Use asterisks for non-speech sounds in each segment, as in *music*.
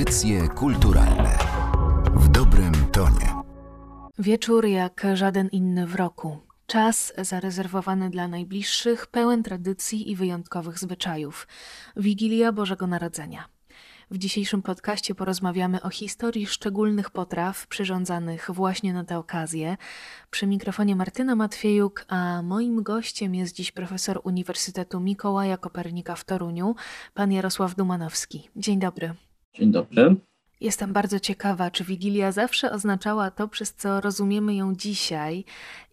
Audycje kulturalne w dobrym tonie. Wieczór jak żaden inny w roku. Czas zarezerwowany dla najbliższych, pełen tradycji i wyjątkowych zwyczajów. Wigilia Bożego Narodzenia. W dzisiejszym podcaście porozmawiamy o historii szczególnych potraw przyrządzanych właśnie na tę okazję. Przy mikrofonie Martyna Matwiejuk, a moim gościem jest dziś profesor Uniwersytetu Mikołaja Kopernika w Toruniu, pan Jarosław Dumanowski. Dzień dobry. Dzień dobry. Jestem bardzo ciekawa, czy Wigilia zawsze oznaczała to, przez co rozumiemy ją dzisiaj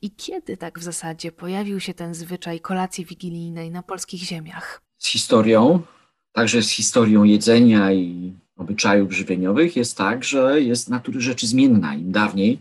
i kiedy tak w zasadzie pojawił się ten zwyczaj kolacji wigilijnej na polskich ziemiach? Z historią, także z historią jedzenia i obyczajów żywieniowych jest tak, że jest natury rzeczy zmienna. Im dawniej,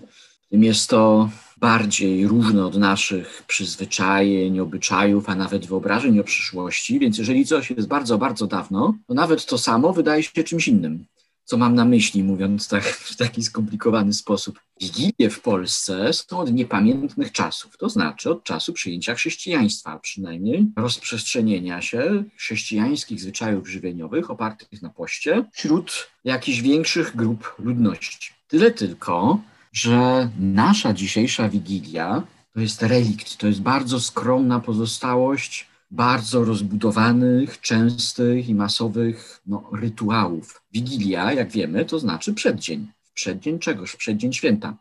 tym jest to bardziej różne od naszych przyzwyczajeń, obyczajów, a nawet wyobrażeń o przyszłości. Więc jeżeli coś jest bardzo, bardzo dawno, to nawet to samo wydaje się czymś innym. Co mam na myśli, mówiąc tak w taki skomplikowany sposób? Wigilie w Polsce są od niepamiętnych czasów, to znaczy od czasu przyjęcia chrześcijaństwa, przynajmniej rozprzestrzenienia się chrześcijańskich zwyczajów żywieniowych opartych na poście wśród jakichś większych grup ludności. Tyle tylko, że nasza dzisiejsza Wigilia to jest relikt, to jest bardzo skromna pozostałość bardzo rozbudowanych, częstych i masowych no, rytuałów. Wigilia, jak wiemy, to znaczy przeddzień. Przeddzień czegoś, przeddzień święta.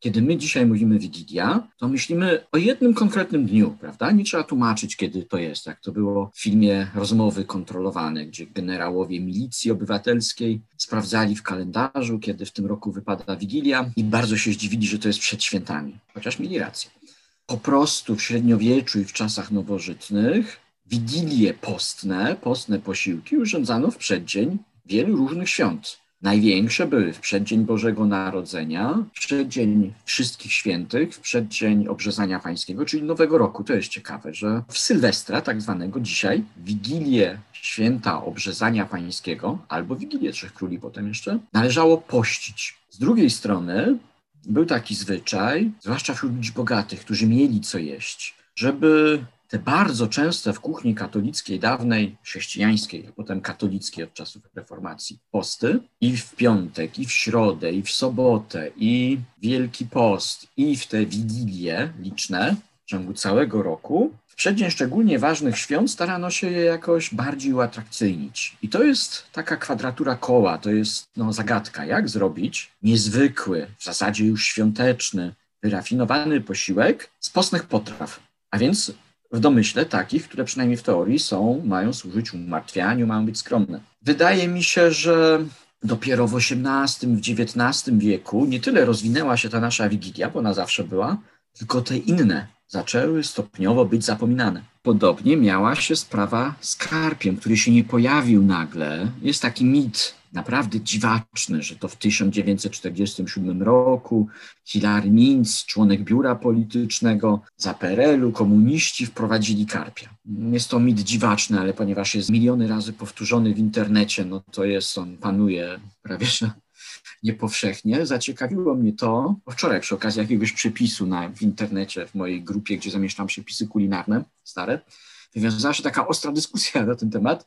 Kiedy my dzisiaj mówimy Wigilia, to myślimy o jednym konkretnym dniu, prawda? Nie trzeba tłumaczyć, kiedy to jest, jak to było w filmie Rozmowy kontrolowane, gdzie generałowie milicji obywatelskiej sprawdzali w kalendarzu, kiedy w tym roku wypada Wigilia i bardzo się zdziwili, że to jest przed świętami, chociaż mieli rację po prostu w średniowieczu i w czasach nowożytnych wigilie postne, postne posiłki urządzano w przeddzień wielu różnych świąt. Największe były w przeddzień Bożego Narodzenia, w przeddzień Wszystkich Świętych, w przeddzień Obrzezania Pańskiego, czyli Nowego Roku. To jest ciekawe, że w Sylwestra, tak zwanego dzisiaj, Wigilię Święta Obrzezania Pańskiego, albo Wigilię Trzech Króli potem jeszcze, należało pościć. Z drugiej strony był taki zwyczaj, zwłaszcza wśród ludzi bogatych, którzy mieli co jeść, żeby te bardzo częste w kuchni katolickiej, dawnej chrześcijańskiej, a potem katolickiej od czasów reformacji, posty i w piątek, i w środę, i w sobotę, i Wielki Post, i w te wigilie liczne w ciągu całego roku, przeddzień szczególnie ważnych świąt starano się je jakoś bardziej uatrakcyjnić. I to jest taka kwadratura koła, to jest no, zagadka, jak zrobić niezwykły, w zasadzie już świąteczny, wyrafinowany posiłek z postnych potraw. A więc w domyśle takich, które przynajmniej w teorii są, mają służyć umartwianiu, mają być skromne. Wydaje mi się, że dopiero w XVIII, w XIX wieku nie tyle rozwinęła się ta nasza wigilia, bo ona zawsze była, tylko te inne zaczęły stopniowo być zapominane. Podobnie miała się sprawa z karpiem, który się nie pojawił nagle. Jest taki mit naprawdę dziwaczny, że to w 1947 roku Hilary Mintz, członek biura politycznego za PRL-u, komuniści wprowadzili karpia. Jest to mit dziwaczny, ale ponieważ jest miliony razy powtórzony w internecie, no to jest on, panuje prawie niepowszechnie. Zaciekawiło mnie to wczoraj przy okazji jakiegoś przepisu na, w internecie, w mojej grupie, gdzie zamieszczam przepisy kulinarne stare. Wywiązała się taka ostra dyskusja *laughs* na ten temat.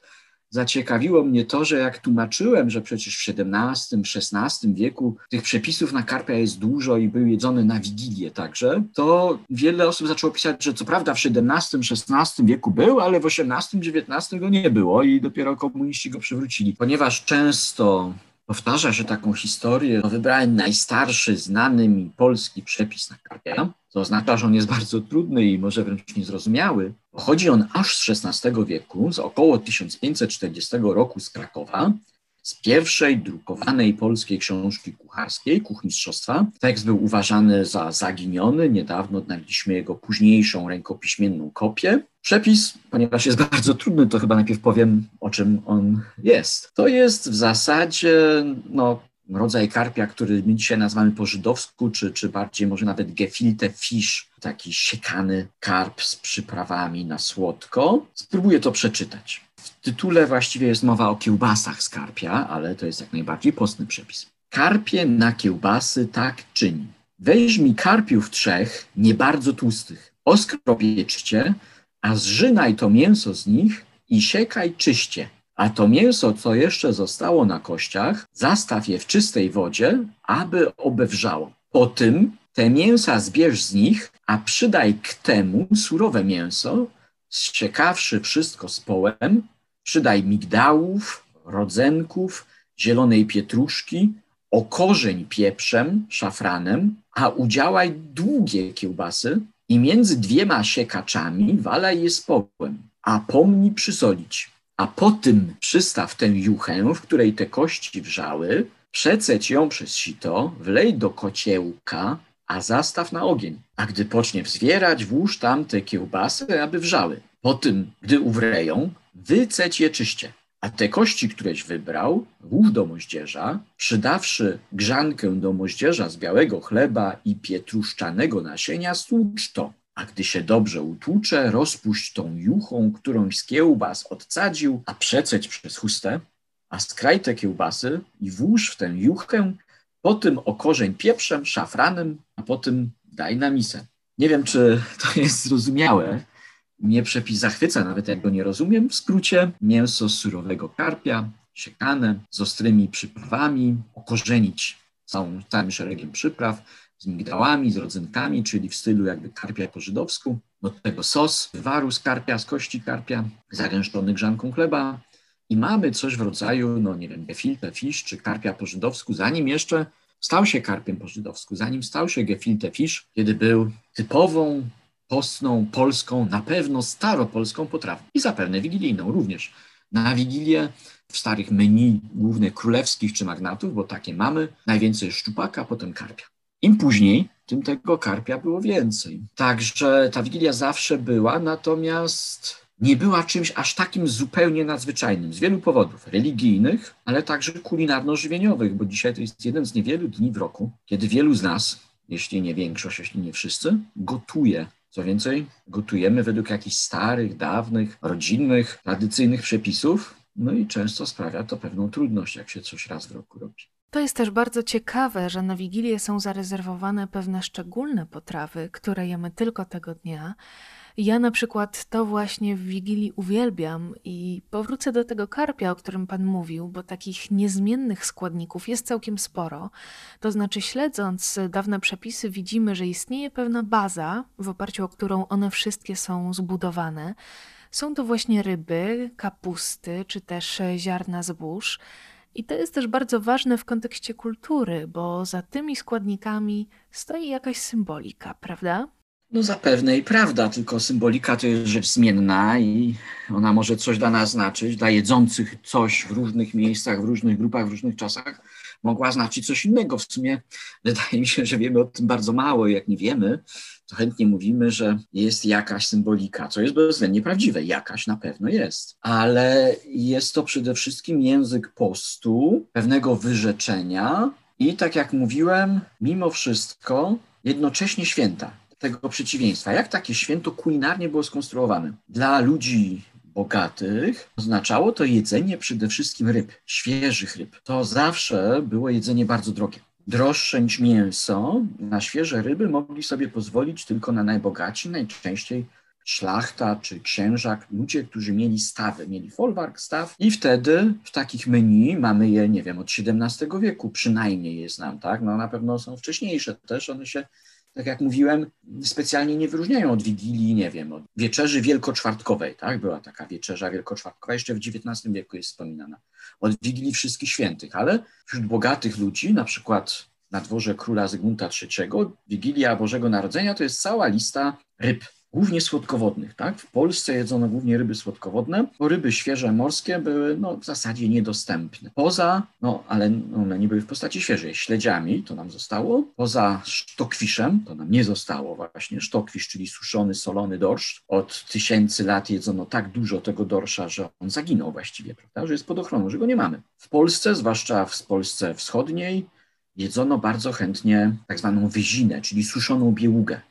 Zaciekawiło mnie to, że jak tłumaczyłem, że przecież w XVII, XVI wieku tych przepisów na karpia jest dużo i był jedzony na Wigilię także, to wiele osób zaczęło pisać, że co prawda w XVII, XVI wieku był, ale w XVIII, XIX go nie było i dopiero komuniści go przywrócili. Ponieważ często powtarza się taką historię. Wybrałem najstarszy, znany mi polski przepis na karpia, co oznacza, że on jest bardzo trudny i może wręcz niezrozumiały. Pochodzi on aż z XVI wieku, z około 1540 roku z Krakowa, z pierwszej drukowanej polskiej książki kucharskiej, Kuchmistrzostwa. Tekst był uważany za zaginiony, niedawno odnaleźliśmy jego późniejszą rękopiśmienną kopię. Przepis, ponieważ jest bardzo trudny, to chyba najpierw powiem, o czym on jest. To jest w zasadzie no, rodzaj karpia, który my dzisiaj nazywamy po żydowsku, czy, czy bardziej może nawet gefilte fish, taki siekany karp z przyprawami na słodko. Spróbuję to przeczytać. W tytule właściwie jest mowa o kiełbasach z karpia, ale to jest jak najbardziej postny przepis. Karpie na kiełbasy tak czyni. Weź mi karpiów trzech, nie bardzo tłustych, oskropieczcie, a zżynaj to mięso z nich i siekaj czyście, A to mięso, co jeszcze zostało na kościach, zastaw je w czystej wodzie, aby obewrzało. Po tym te mięsa zbierz z nich, a przydaj k temu surowe mięso, zsiekawszy wszystko z połem, przydaj migdałów, rodzenków, zielonej pietruszki, okorzeń pieprzem, szafranem, a udziałaj długie kiełbasy i między dwiema siekaczami walaj je z połem, a pomnij przysolić. A po tym przystaw tę juchę, w której te kości wrzały, przeceć ją przez sito, wlej do kociełka, a zastaw na ogień. A gdy pocznie wzwierać, włóż tam te kiełbasy, aby wrzały. Po tym, gdy uwreją, wyceć je czyście. A te kości, któreś wybrał, włóż do moździerza, przydawszy grzankę do moździerza z białego chleba i pietruszczanego nasienia, stłucz to. A gdy się dobrze utłucze, rozpuść tą juchą, którąś z kiełbas odcadził, a przeceć przez chustę, a skraj te kiełbasy i włóż w tę juchę, potem okorzeń pieprzem, szafranem, a potem daj na misę. Nie wiem, czy to jest zrozumiałe. Mnie przepis zachwyca, nawet jak go nie rozumiem. W skrócie, mięso z surowego karpia, siekane, z ostrymi przyprawami, okorzenić całą, całym szeregiem przypraw, z migdałami, z rodzynkami, czyli w stylu jakby karpia po żydowsku. Do tego sos, waru z karpia, z kości karpia, zagęszczony grzanką chleba. I mamy coś w rodzaju, no nie wiem, gefilte fish czy karpia po żydowsku, zanim jeszcze stał się karpiem po żydowsku, zanim stał się gefilte fish, kiedy był typową postną, polską, na pewno staropolską potrawą i zapewne wigilijną również. Na Wigilię w starych menu głównych królewskich czy magnatów, bo takie mamy, najwięcej szczupaka, potem karpia. Im później, tym tego karpia było więcej. Także ta Wigilia zawsze była, natomiast nie była czymś aż takim zupełnie nadzwyczajnym z wielu powodów religijnych, ale także kulinarno-żywieniowych, bo dzisiaj to jest jeden z niewielu dni w roku, kiedy wielu z nas, jeśli nie większość, jeśli nie wszyscy, gotuje co więcej, gotujemy według jakichś starych, dawnych, rodzinnych, tradycyjnych przepisów, no i często sprawia to pewną trudność, jak się coś raz w roku robi. To jest też bardzo ciekawe, że na Wigilię są zarezerwowane pewne szczególne potrawy, które jemy tylko tego dnia. Ja na przykład to właśnie w Wigilii uwielbiam i powrócę do tego karpia, o którym Pan mówił, bo takich niezmiennych składników jest całkiem sporo. To znaczy, śledząc dawne przepisy, widzimy, że istnieje pewna baza, w oparciu o którą one wszystkie są zbudowane. Są to właśnie ryby, kapusty czy też ziarna zbóż. I to jest też bardzo ważne w kontekście kultury, bo za tymi składnikami stoi jakaś symbolika, prawda? No zapewne i prawda, tylko symbolika to jest rzecz zmienna i ona może coś dla nas znaczyć. Dla jedzących coś w różnych miejscach, w różnych grupach, w różnych czasach mogła znaczyć coś innego. W sumie wydaje mi się, że wiemy o tym bardzo mało. Jak nie wiemy, to chętnie mówimy, że jest jakaś symbolika, co jest bezwzględnie prawdziwe. Jakaś na pewno jest. Ale jest to przede wszystkim język postu, pewnego wyrzeczenia i tak jak mówiłem, mimo wszystko jednocześnie święta tego przeciwieństwa. Jak takie święto kulinarnie było skonstruowane? Dla ludzi bogatych oznaczało to jedzenie przede wszystkim ryb, świeżych ryb. To zawsze było jedzenie bardzo drogie. Droższe niż mięso, na świeże ryby mogli sobie pozwolić tylko na najbogaci, najczęściej szlachta czy księżak, ludzie, którzy mieli stawy, mieli folwark, staw i wtedy w takich menu mamy je, nie wiem, od XVII wieku, przynajmniej je znam, tak? No na pewno są wcześniejsze też, one się tak jak mówiłem, specjalnie nie wyróżniają od Wigilii, nie wiem, od wieczerzy wielkoczwartkowej, tak? Była taka wieczerza wielkoczwartkowa, jeszcze w XIX wieku jest wspominana. Od Wigilii Wszystkich Świętych, ale wśród bogatych ludzi, na przykład na dworze króla Zygmunta III, Wigilia Bożego Narodzenia to jest cała lista ryb, głównie słodkowodnych. Tak? W Polsce jedzono głównie ryby słodkowodne, bo ryby świeże morskie były no, w zasadzie niedostępne. Poza, no ale one nie były w postaci świeżej, śledziami, to nam zostało, poza sztokwiszem, to nam nie zostało właśnie, sztokwisz, czyli suszony, solony dorsz. Od tysięcy lat jedzono tak dużo tego dorsza, że on zaginął właściwie, prawda? że jest pod ochroną, że go nie mamy. W Polsce, zwłaszcza w Polsce wschodniej, jedzono bardzo chętnie tak zwaną wyzinę, czyli suszoną białugę.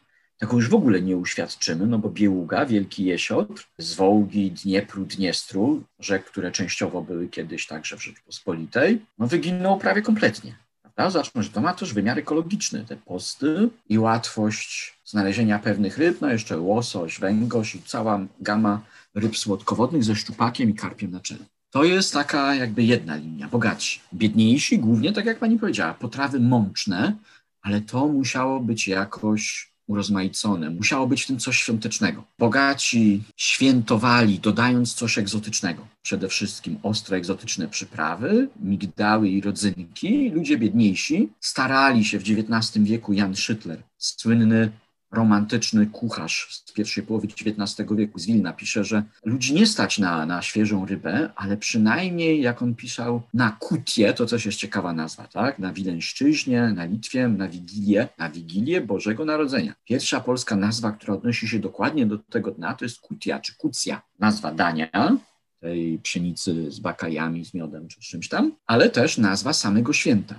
Taką już w ogóle nie uświadczymy, no bo Bieługa, Wielki Jesiotr, z Wołgi, Dniepru, Dniestru, rzek, które częściowo były kiedyś także w Rzeczypospolitej, no wyginął prawie kompletnie. Prawda? Zacznę, że to ma też wymiar ekologiczny, te posty i łatwość znalezienia pewnych ryb, no jeszcze łosoś, węgoś i cała gama ryb słodkowodnych ze szczupakiem i karpiem na czele. To jest taka jakby jedna linia, bogatsi. Biedniejsi głównie, tak jak pani powiedziała, potrawy mączne, ale to musiało być jakoś urozmaicone. Musiało być w tym coś świątecznego. Bogaci świętowali, dodając coś egzotycznego. Przede wszystkim ostre, egzotyczne przyprawy, migdały i rodzynki. Ludzie biedniejsi starali się w XIX wieku, Jan Szytler, słynny romantyczny kucharz z pierwszej połowy XIX wieku z Wilna pisze, że ludzi nie stać na, na świeżą rybę, ale przynajmniej, jak on pisał, na kutie, to coś jest ciekawa nazwa, tak? Na Wileńszczyźnie, na Litwie, na Wigilię, na Wigilię Bożego Narodzenia. Pierwsza polska nazwa, która odnosi się dokładnie do tego dnia, to jest kutia, czy kucja, nazwa dania, tej pszenicy z bakajami, z miodem, czy czymś tam, ale też nazwa samego święta.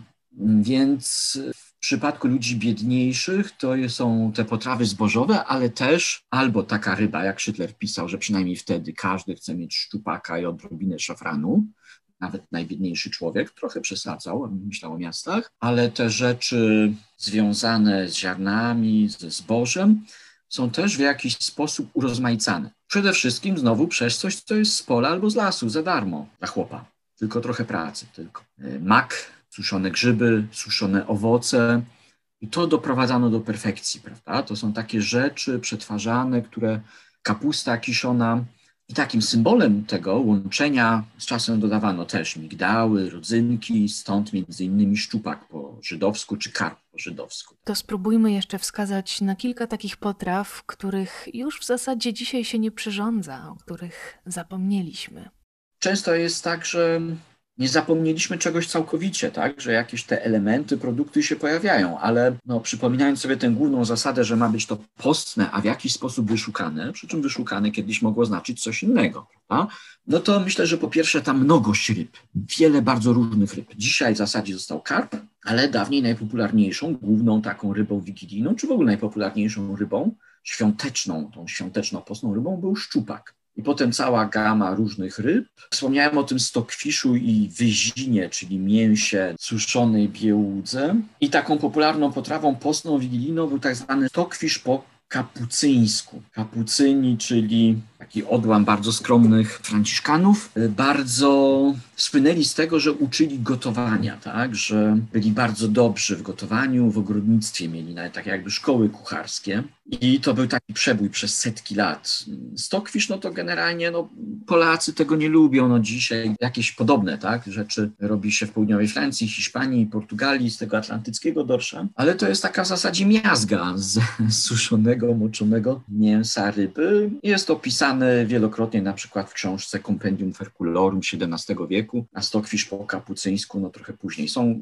Więc w przypadku ludzi biedniejszych to są te potrawy zbożowe, ale też albo taka ryba, jak Szytler pisał, że przynajmniej wtedy każdy chce mieć szczupaka i odrobinę szafranu, nawet najbiedniejszy człowiek, trochę przesadzał, myślał o miastach, ale te rzeczy związane z ziarnami, ze zbożem są też w jakiś sposób urozmaicane. Przede wszystkim znowu przez coś, co jest z pola albo z lasu, za darmo dla chłopa. Tylko trochę pracy, tylko. Mak suszone grzyby, suszone owoce. I to doprowadzano do perfekcji, prawda? To są takie rzeczy przetwarzane, które kapusta kiszona. I takim symbolem tego łączenia z czasem dodawano też migdały, rodzynki, stąd między innymi szczupak po żydowsku czy karp po żydowsku. To spróbujmy jeszcze wskazać na kilka takich potraw, których już w zasadzie dzisiaj się nie przyrządza, o których zapomnieliśmy. Często jest tak, że nie zapomnieliśmy czegoś całkowicie, tak, że jakieś te elementy, produkty się pojawiają, ale no, przypominając sobie tę główną zasadę, że ma być to postne, a w jakiś sposób wyszukane, przy czym wyszukane kiedyś mogło znaczyć coś innego, prawda? no to myślę, że po pierwsze ta mnogość ryb, wiele bardzo różnych ryb. Dzisiaj w zasadzie został karp, ale dawniej najpopularniejszą, główną taką rybą wigilijną, czy w ogóle najpopularniejszą rybą świąteczną, tą świąteczno-postną rybą był szczupak i potem cała gama różnych ryb. Wspomniałem o tym stokwiszu i wyzinie, czyli mięsie suszonej biełudze. I taką popularną potrawą postną, wigilijną był tak zwany stokwisz po kapucyńsku. Kapucyni, czyli taki odłam bardzo skromnych franciszkanów, bardzo słynęli z tego, że uczyli gotowania, tak? że byli bardzo dobrzy w gotowaniu, w ogrodnictwie mieli nawet takie jakby szkoły kucharskie. I to był taki przebój przez setki lat. Stokwisz, no to generalnie no, Polacy tego nie lubią. No dzisiaj jakieś podobne tak, rzeczy robi się w południowej Francji, Hiszpanii, Portugalii, z tego atlantyckiego dorsza, ale to jest taka w zasadzie miazga z *laughs* suszonego, moczonego mięsa ryby. Jest opisane wielokrotnie na przykład w książce Compendium Ferculorum XVII wieku, a Stokwisz po kapucyńsku, no trochę później. Są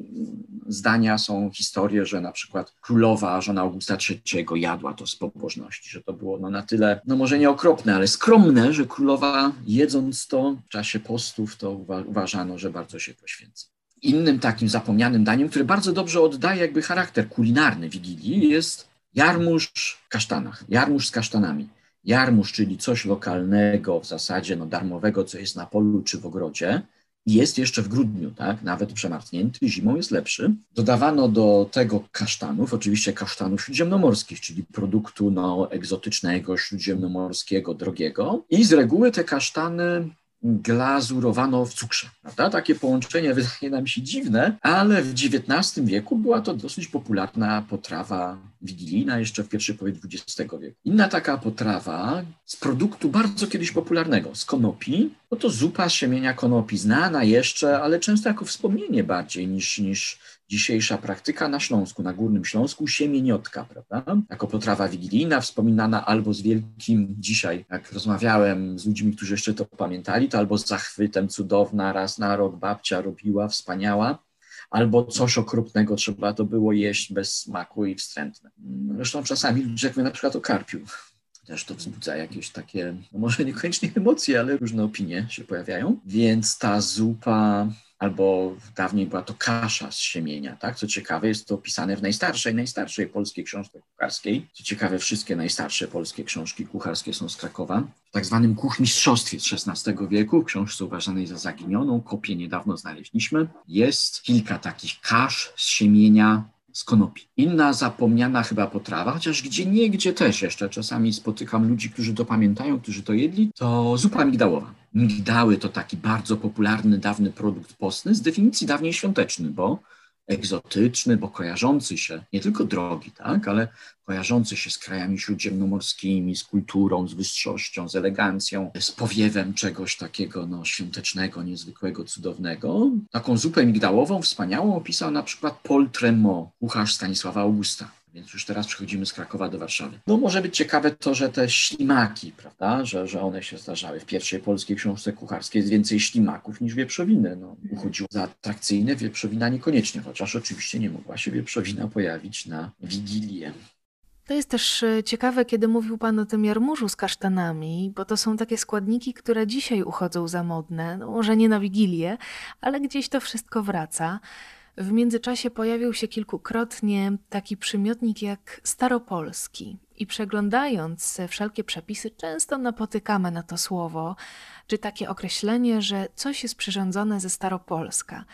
zdania, są historie, że na przykład królowa, żona Augusta III jadła to z pobożności, że to było no, na tyle, no może nie okropne, ale skromne, że królowa jedząc to w czasie postów, to uwa uważano, że bardzo się poświęca. Innym takim zapomnianym daniem, które bardzo dobrze oddaje jakby charakter kulinarny Wigilii, jest jarmuż w kasztanach, jarmuż z kasztanami. Jarmuż, czyli coś lokalnego, w zasadzie no, darmowego, co jest na polu czy w ogrodzie, jest jeszcze w grudniu, tak? Nawet przemarznięty, zimą jest lepszy. Dodawano do tego kasztanów, oczywiście kasztanów śródziemnomorskich, czyli produktu no, egzotycznego, śródziemnomorskiego, drogiego. I z reguły te kasztany glazurowano w cukrze. Prawda? Takie połączenie *laughs* wydaje nam się dziwne, ale w XIX wieku była to dosyć popularna potrawa wigilijna, jeszcze w pierwszej połowie XX wieku. Inna taka potrawa z produktu bardzo kiedyś popularnego, z konopi, no to zupa z siemienia konopi, znana jeszcze, ale często jako wspomnienie bardziej niż, niż dzisiejsza praktyka na Śląsku, na Górnym Śląsku, siemieniotka, prawda? Jako potrawa wigilijna, wspominana albo z wielkim, dzisiaj jak rozmawiałem z ludźmi, którzy jeszcze to pamiętali, to albo z zachwytem, cudowna, raz na rok babcia robiła, wspaniała, albo coś okropnego trzeba to było jeść bez smaku i wstrętne. Zresztą czasami ludzie jak na przykład o karpiu. Też to wzbudza jakieś takie, no może niekoniecznie emocje, ale różne opinie się pojawiają. Więc ta zupa albo dawniej była to kasza z siemienia, tak? Co ciekawe, jest to opisane w najstarszej, najstarszej polskiej książce kucharskiej. Co ciekawe, wszystkie najstarsze polskie książki kucharskie są z Krakowa. W tak zwanym kuchmistrzostwie XVI wieku, książce uważanej za zaginioną, kopię niedawno znaleźliśmy, jest kilka takich kasz z siemienia z konopi. Inna zapomniana chyba potrawa, chociaż gdzie nie, gdzie też jeszcze czasami spotykam ludzi, którzy to pamiętają, którzy to jedli, to zupa migdałowa. Migdały to taki bardzo popularny, dawny produkt postny, z definicji dawniej świąteczny, bo egzotyczny, bo kojarzący się, nie tylko drogi, tak, ale kojarzący się z krajami śródziemnomorskimi, z kulturą, z wyższością, z elegancją, z powiewem czegoś takiego no, świątecznego, niezwykłego, cudownego. Taką zupę migdałową wspaniałą opisał na przykład Paul Tremont, kucharz Stanisława Augusta. Więc już teraz przechodzimy z Krakowa do Warszawy. No może być ciekawe to, że te ślimaki, prawda, że, że one się zdarzały. W pierwszej polskiej książce kucharskiej jest więcej ślimaków niż wieprzowiny. No, uchodziło za atrakcyjne, wieprzowina niekoniecznie, chociaż oczywiście nie mogła się wieprzowina pojawić na Wigilię. To jest też e, ciekawe, kiedy mówił Pan o tym jarmużu z kasztanami, bo to są takie składniki, które dzisiaj uchodzą za modne. No, może nie na Wigilię, ale gdzieś to wszystko wraca. W międzyczasie pojawił się kilkukrotnie taki przymiotnik jak staropolski. I przeglądając wszelkie przepisy, często napotykamy na to słowo, czy takie określenie, że coś jest przyrządzone ze staropolska.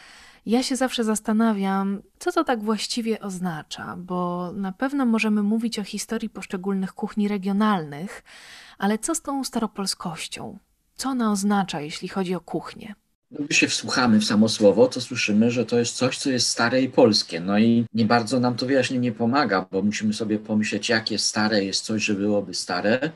Ja się zawsze zastanawiam, co to tak właściwie oznacza, bo na pewno możemy mówić o historii poszczególnych kuchni regionalnych, ale co z tą staropolskością? Co ona oznacza, jeśli chodzi o kuchnię? Gdy się wsłuchamy w samo słowo, to słyszymy, że to jest coś, co jest stare i polskie. No i nie bardzo nam to wyjaśnienie pomaga, bo musimy sobie pomyśleć, jakie stare jest coś, że byłoby stare.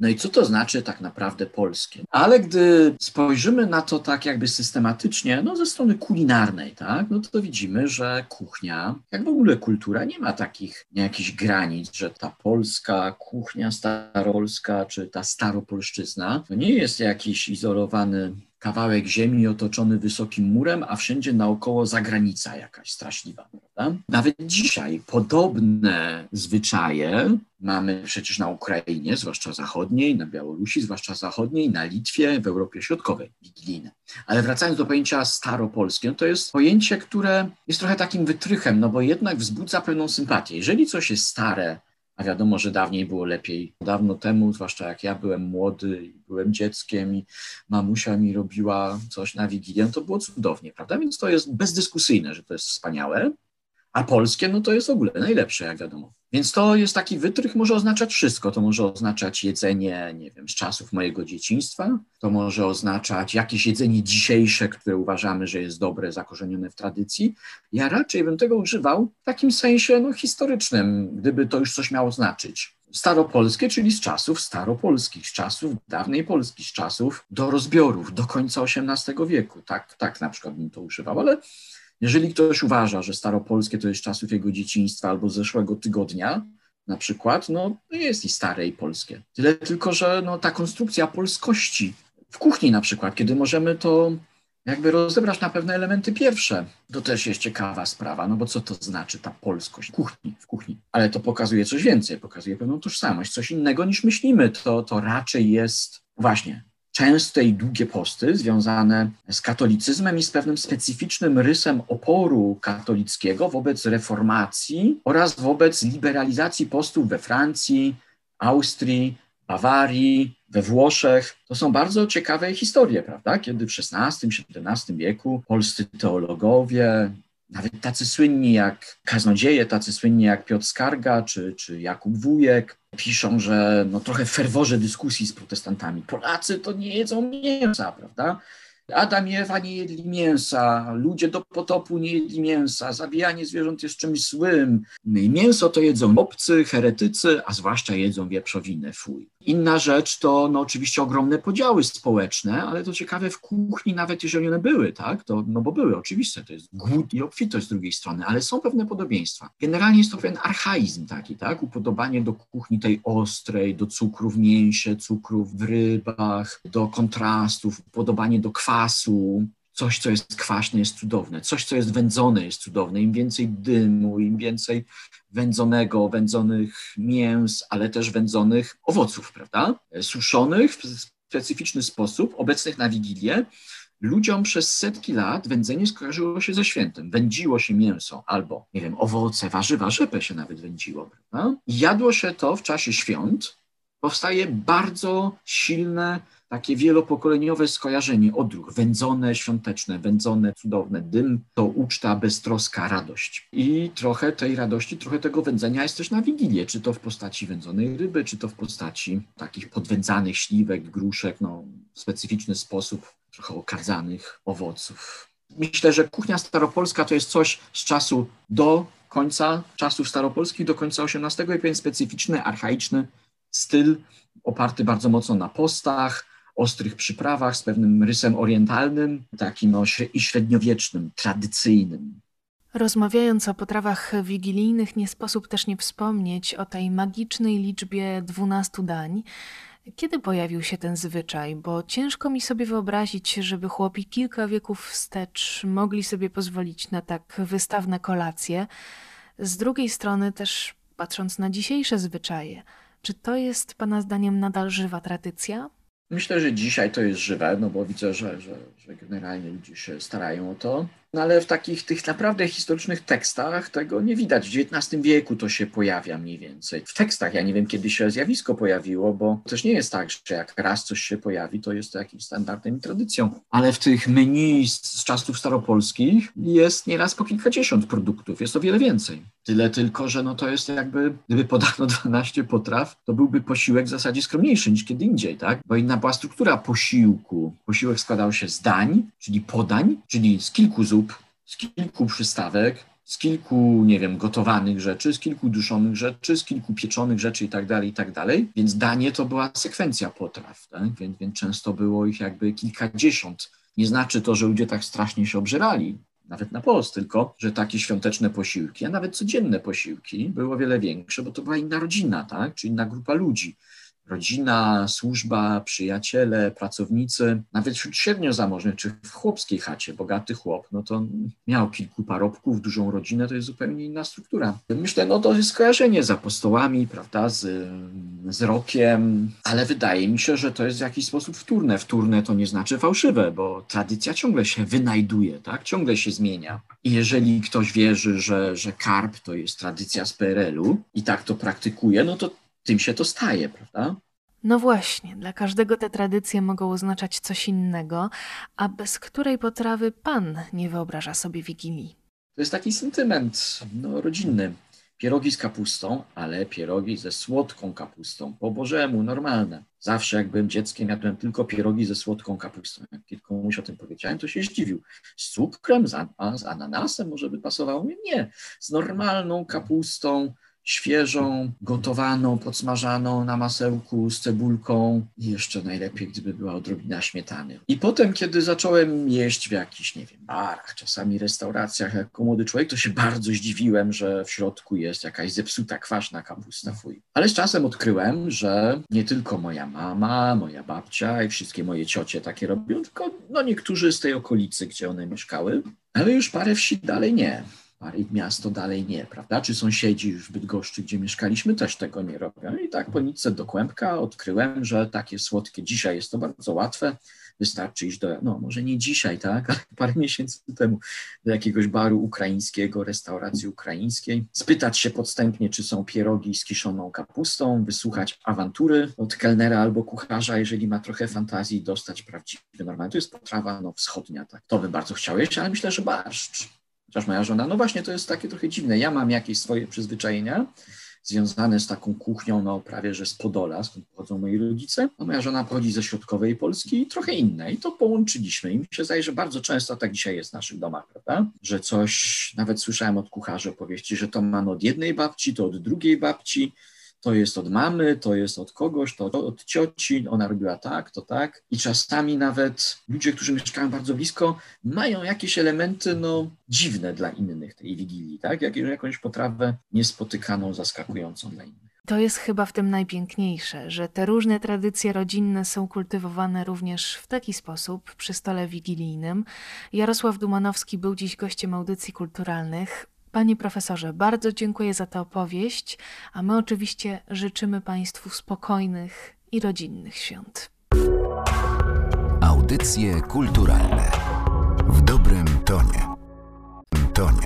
No i co to znaczy tak naprawdę polskie? Ale gdy spojrzymy na to tak jakby systematycznie, no ze strony kulinarnej, tak, no to widzimy, że kuchnia, jak w ogóle kultura, nie ma takich nie jakichś granic, że ta polska kuchnia staropolska, czy ta staropolszczyzna, to nie jest jakiś izolowany kawałek ziemi otoczony wysokim murem, a wszędzie naokoło zagranica jakaś straszliwa. Prawda? Nawet dzisiaj podobne zwyczaje mamy przecież na Ukrainie, zwłaszcza zachodniej, na Białorusi, zwłaszcza zachodniej, na Litwie, w Europie Środkowej, wigilijne. Ale wracając do pojęcia staropolskie, to jest pojęcie, które jest trochę takim wytrychem, no bo jednak wzbudza pewną sympatię. Jeżeli coś jest stare, a wiadomo, że dawniej było lepiej. Dawno temu, zwłaszcza jak ja byłem młody i byłem dzieckiem i mamusia mi robiła coś na Wigilię, to było cudownie, prawda? Więc to jest bezdyskusyjne, że to jest wspaniałe. A polskie, no to jest w ogóle najlepsze, jak wiadomo. Więc to jest taki wytrych, może oznaczać wszystko. To może oznaczać jedzenie, nie wiem, z czasów mojego dzieciństwa. To może oznaczać jakieś jedzenie dzisiejsze, które uważamy, że jest dobre, zakorzenione w tradycji. Ja raczej bym tego używał w takim sensie no, historycznym, gdyby to już coś miało znaczyć staropolskie, czyli z czasów staropolskich, z czasów dawnej Polski, z czasów do rozbiorów, do końca XVIII wieku. Tak, tak na przykład bym to używał, ale jeżeli ktoś uważa, że staropolskie to jest czasów jego dzieciństwa albo zeszłego tygodnia, na przykład, no jest i stare i polskie. Tyle tylko, że no, ta konstrukcja polskości w kuchni na przykład, kiedy możemy to jakby rozebrać na pewne elementy pierwsze, to też jest ciekawa sprawa, no bo co to znaczy ta polskość w kuchni, w kuchni? Ale to pokazuje coś więcej, pokazuje pewną tożsamość, coś innego niż myślimy. To, to raczej jest właśnie częste i długie posty związane z katolicyzmem i z pewnym specyficznym rysem oporu katolickiego wobec reformacji oraz wobec liberalizacji postów we Francji, Austrii, Bawarii, we Włoszech. To są bardzo ciekawe historie, prawda? Kiedy w XVI-XVII wieku polscy teologowie, nawet tacy słynni jak kaznodzieje, tacy słynni jak Piotr Skarga czy, czy Jakub Wujek, piszą, że no trochę w ferworze dyskusji z protestantami. Polacy to nie jedzą mięsa, prawda? Adam i Ewa nie jedli mięsa, ludzie do potopu nie jedli mięsa, zabijanie zwierząt jest czymś złym. Mięso to jedzą obcy, heretycy, a zwłaszcza jedzą wieprzowinę, fuj. Inna rzecz to no, oczywiście ogromne podziały społeczne, ale to ciekawe w kuchni, nawet jeżeli one były, tak, to, no bo były, oczywiście, to jest głód i obfitość z drugiej strony, ale są pewne podobieństwa. Generalnie jest to pewien archaizm taki, tak, upodobanie do kuchni tej ostrej, do cukru w mięsie, cukrów w rybach, do kontrastów, upodobanie do kwasu, coś, co jest kwaśne, jest cudowne, coś, co jest wędzone, jest cudowne. Im więcej dymu, im więcej wędzonego, wędzonych mięs, ale też wędzonych owoców, prawda? Suszonych w specyficzny sposób, obecnych na Wigilię. Ludziom przez setki lat wędzenie skojarzyło się ze świętem. Wędziło się mięso albo, nie wiem, owoce, warzywa, rzepę się nawet wędziło, prawda? Jadło się to w czasie świąt. Powstaje bardzo silne takie wielopokoleniowe skojarzenie, odruch, wędzone, świąteczne, wędzone, cudowne, dym, to uczta, beztroska, radość. I trochę tej radości, trochę tego wędzenia jest też na Wigilię, czy to w postaci wędzonej ryby, czy to w postaci takich podwędzanych śliwek, gruszek, no, w specyficzny sposób, trochę okadzanych owoców. Myślę, że kuchnia staropolska to jest coś z czasu do końca czasów staropolskich, do końca XVIII i pewien specyficzny, archaiczny styl oparty bardzo mocno na postach, ostrych przyprawach z pewnym rysem orientalnym, takim no, i średniowiecznym, tradycyjnym. Rozmawiając o potrawach wigilijnych, nie sposób też nie wspomnieć o tej magicznej liczbie dwunastu dań. Kiedy pojawił się ten zwyczaj? Bo ciężko mi sobie wyobrazić, żeby chłopi kilka wieków wstecz mogli sobie pozwolić na tak wystawne kolacje. Z drugiej strony też patrząc na dzisiejsze zwyczaje, czy to jest Pana zdaniem nadal żywa tradycja? Myślę, że dzisiaj to jest żywe, no bo widzę, że, że, że generalnie ludzie się starają o to. No ale w takich tych naprawdę historycznych tekstach tego nie widać. W XIX wieku to się pojawia mniej więcej. W tekstach ja nie wiem, kiedy się zjawisko pojawiło, bo też nie jest tak, że jak raz coś się pojawi, to jest to jakimś standardem i tradycją. Ale w tych menu z, czasów staropolskich jest nieraz po kilkadziesiąt produktów, jest o wiele więcej. Tyle tylko, że no to jest jakby, gdyby podano *laughs* 12 potraw, to byłby posiłek w zasadzie skromniejszy niż kiedy indziej, tak? Bo inna była struktura posiłku. Posiłek składał się z dań, czyli podań, czyli z kilku zup, z kilku przystawek, z kilku, nie wiem, gotowanych rzeczy, z kilku duszonych rzeczy, z kilku pieczonych rzeczy i tak dalej, i tak dalej. Więc danie to była sekwencja potraw, tak? więc, więc często było ich jakby kilkadziesiąt. Nie znaczy to, że ludzie tak strasznie się obżerali, nawet na post, tylko że takie świąteczne posiłki, a nawet codzienne posiłki były o wiele większe, bo to była inna rodzina, tak? czy inna grupa ludzi rodzina, służba, przyjaciele, pracownicy, nawet wśród średnio zamożnych, czy w chłopskiej chacie, bogaty chłop, no to miał kilku parobków, dużą rodzinę, to jest zupełnie inna struktura. Myślę, no to jest skojarzenie z apostołami, prawda, z, z rokiem, ale wydaje mi się, że to jest w jakiś sposób wtórne. Wtórne to nie znaczy fałszywe, bo tradycja ciągle się wynajduje, tak, ciągle się zmienia. I jeżeli ktoś wierzy, że, że karp to jest tradycja z PRL-u i tak to praktykuje, no to tym się to staje, prawda? No właśnie, dla każdego te tradycje mogą oznaczać coś innego, a bez której potrawy pan nie wyobraża sobie Wigilii? To jest taki sentyment no, rodzinny. Pierogi z kapustą, ale pierogi ze słodką kapustą, po bożemu, normalne. Zawsze jak byłem dzieckiem, jadłem tylko pierogi ze słodką kapustą. Jak komuś o tym powiedziałem, to się zdziwił. Z cukrem, z, a, z ananasem może by pasowało? Nie, z normalną kapustą, świeżą, gotowaną, podsmażaną na masełku z cebulką i jeszcze najlepiej, gdyby była odrobina śmietany. I potem, kiedy zacząłem jeść w jakichś, nie wiem, barach, czasami restauracjach jako młody człowiek, to się bardzo zdziwiłem, że w środku jest jakaś zepsuta, kwaśna kapusta fuj. Ale z czasem odkryłem, że nie tylko moja mama, moja babcia i wszystkie moje ciocie takie robią, tylko no niektórzy z tej okolicy, gdzie one mieszkały, ale już parę wsi dalej nie parę miasto dalej nie, prawda? Czy sąsiedzi już w Bydgoszczy, gdzie mieszkaliśmy, też tego nie robią. I tak po nitce do kłębka odkryłem, że takie słodkie dzisiaj jest to bardzo łatwe. Wystarczy iść do, no może nie dzisiaj, tak, *laughs* ale parę miesięcy temu do jakiegoś baru ukraińskiego, restauracji ukraińskiej, spytać się podstępnie, czy są pierogi z kiszoną kapustą, wysłuchać awantury od kelnera albo kucharza, jeżeli ma trochę fantazji, dostać prawdziwy, normalny. To jest potrawa no, wschodnia, tak. To bym bardzo chciał jeść, ale myślę, że barszcz Chociaż moja żona, no właśnie, to jest takie trochę dziwne. Ja mam jakieś swoje przyzwyczajenia związane z taką kuchnią, no prawie że z Podola, skąd pochodzą moi rodzice. A moja żona pochodzi ze środkowej Polski i trochę inne. I to połączyliśmy. I mi się zdaje, że bardzo często tak dzisiaj jest w naszych domach, prawda? Że coś, nawet słyszałem od kucharzy opowieści, że to mamy od jednej babci, to od drugiej babci, to jest od mamy, to jest od kogoś, to od cioci, ona robiła tak, to tak. I czasami nawet ludzie, którzy mieszkają bardzo blisko, mają jakieś elementy no, dziwne dla innych tej wigilii, tak? Jak, jakąś potrawę niespotykaną, zaskakującą dla innych. To jest chyba w tym najpiękniejsze, że te różne tradycje rodzinne są kultywowane również w taki sposób przy stole wigilijnym. Jarosław Dumanowski był dziś gościem audycji kulturalnych. Panie profesorze, bardzo dziękuję za tę opowieść, a my oczywiście życzymy Państwu spokojnych i rodzinnych świąt. Audycje kulturalne w dobrym tonie. Tonie.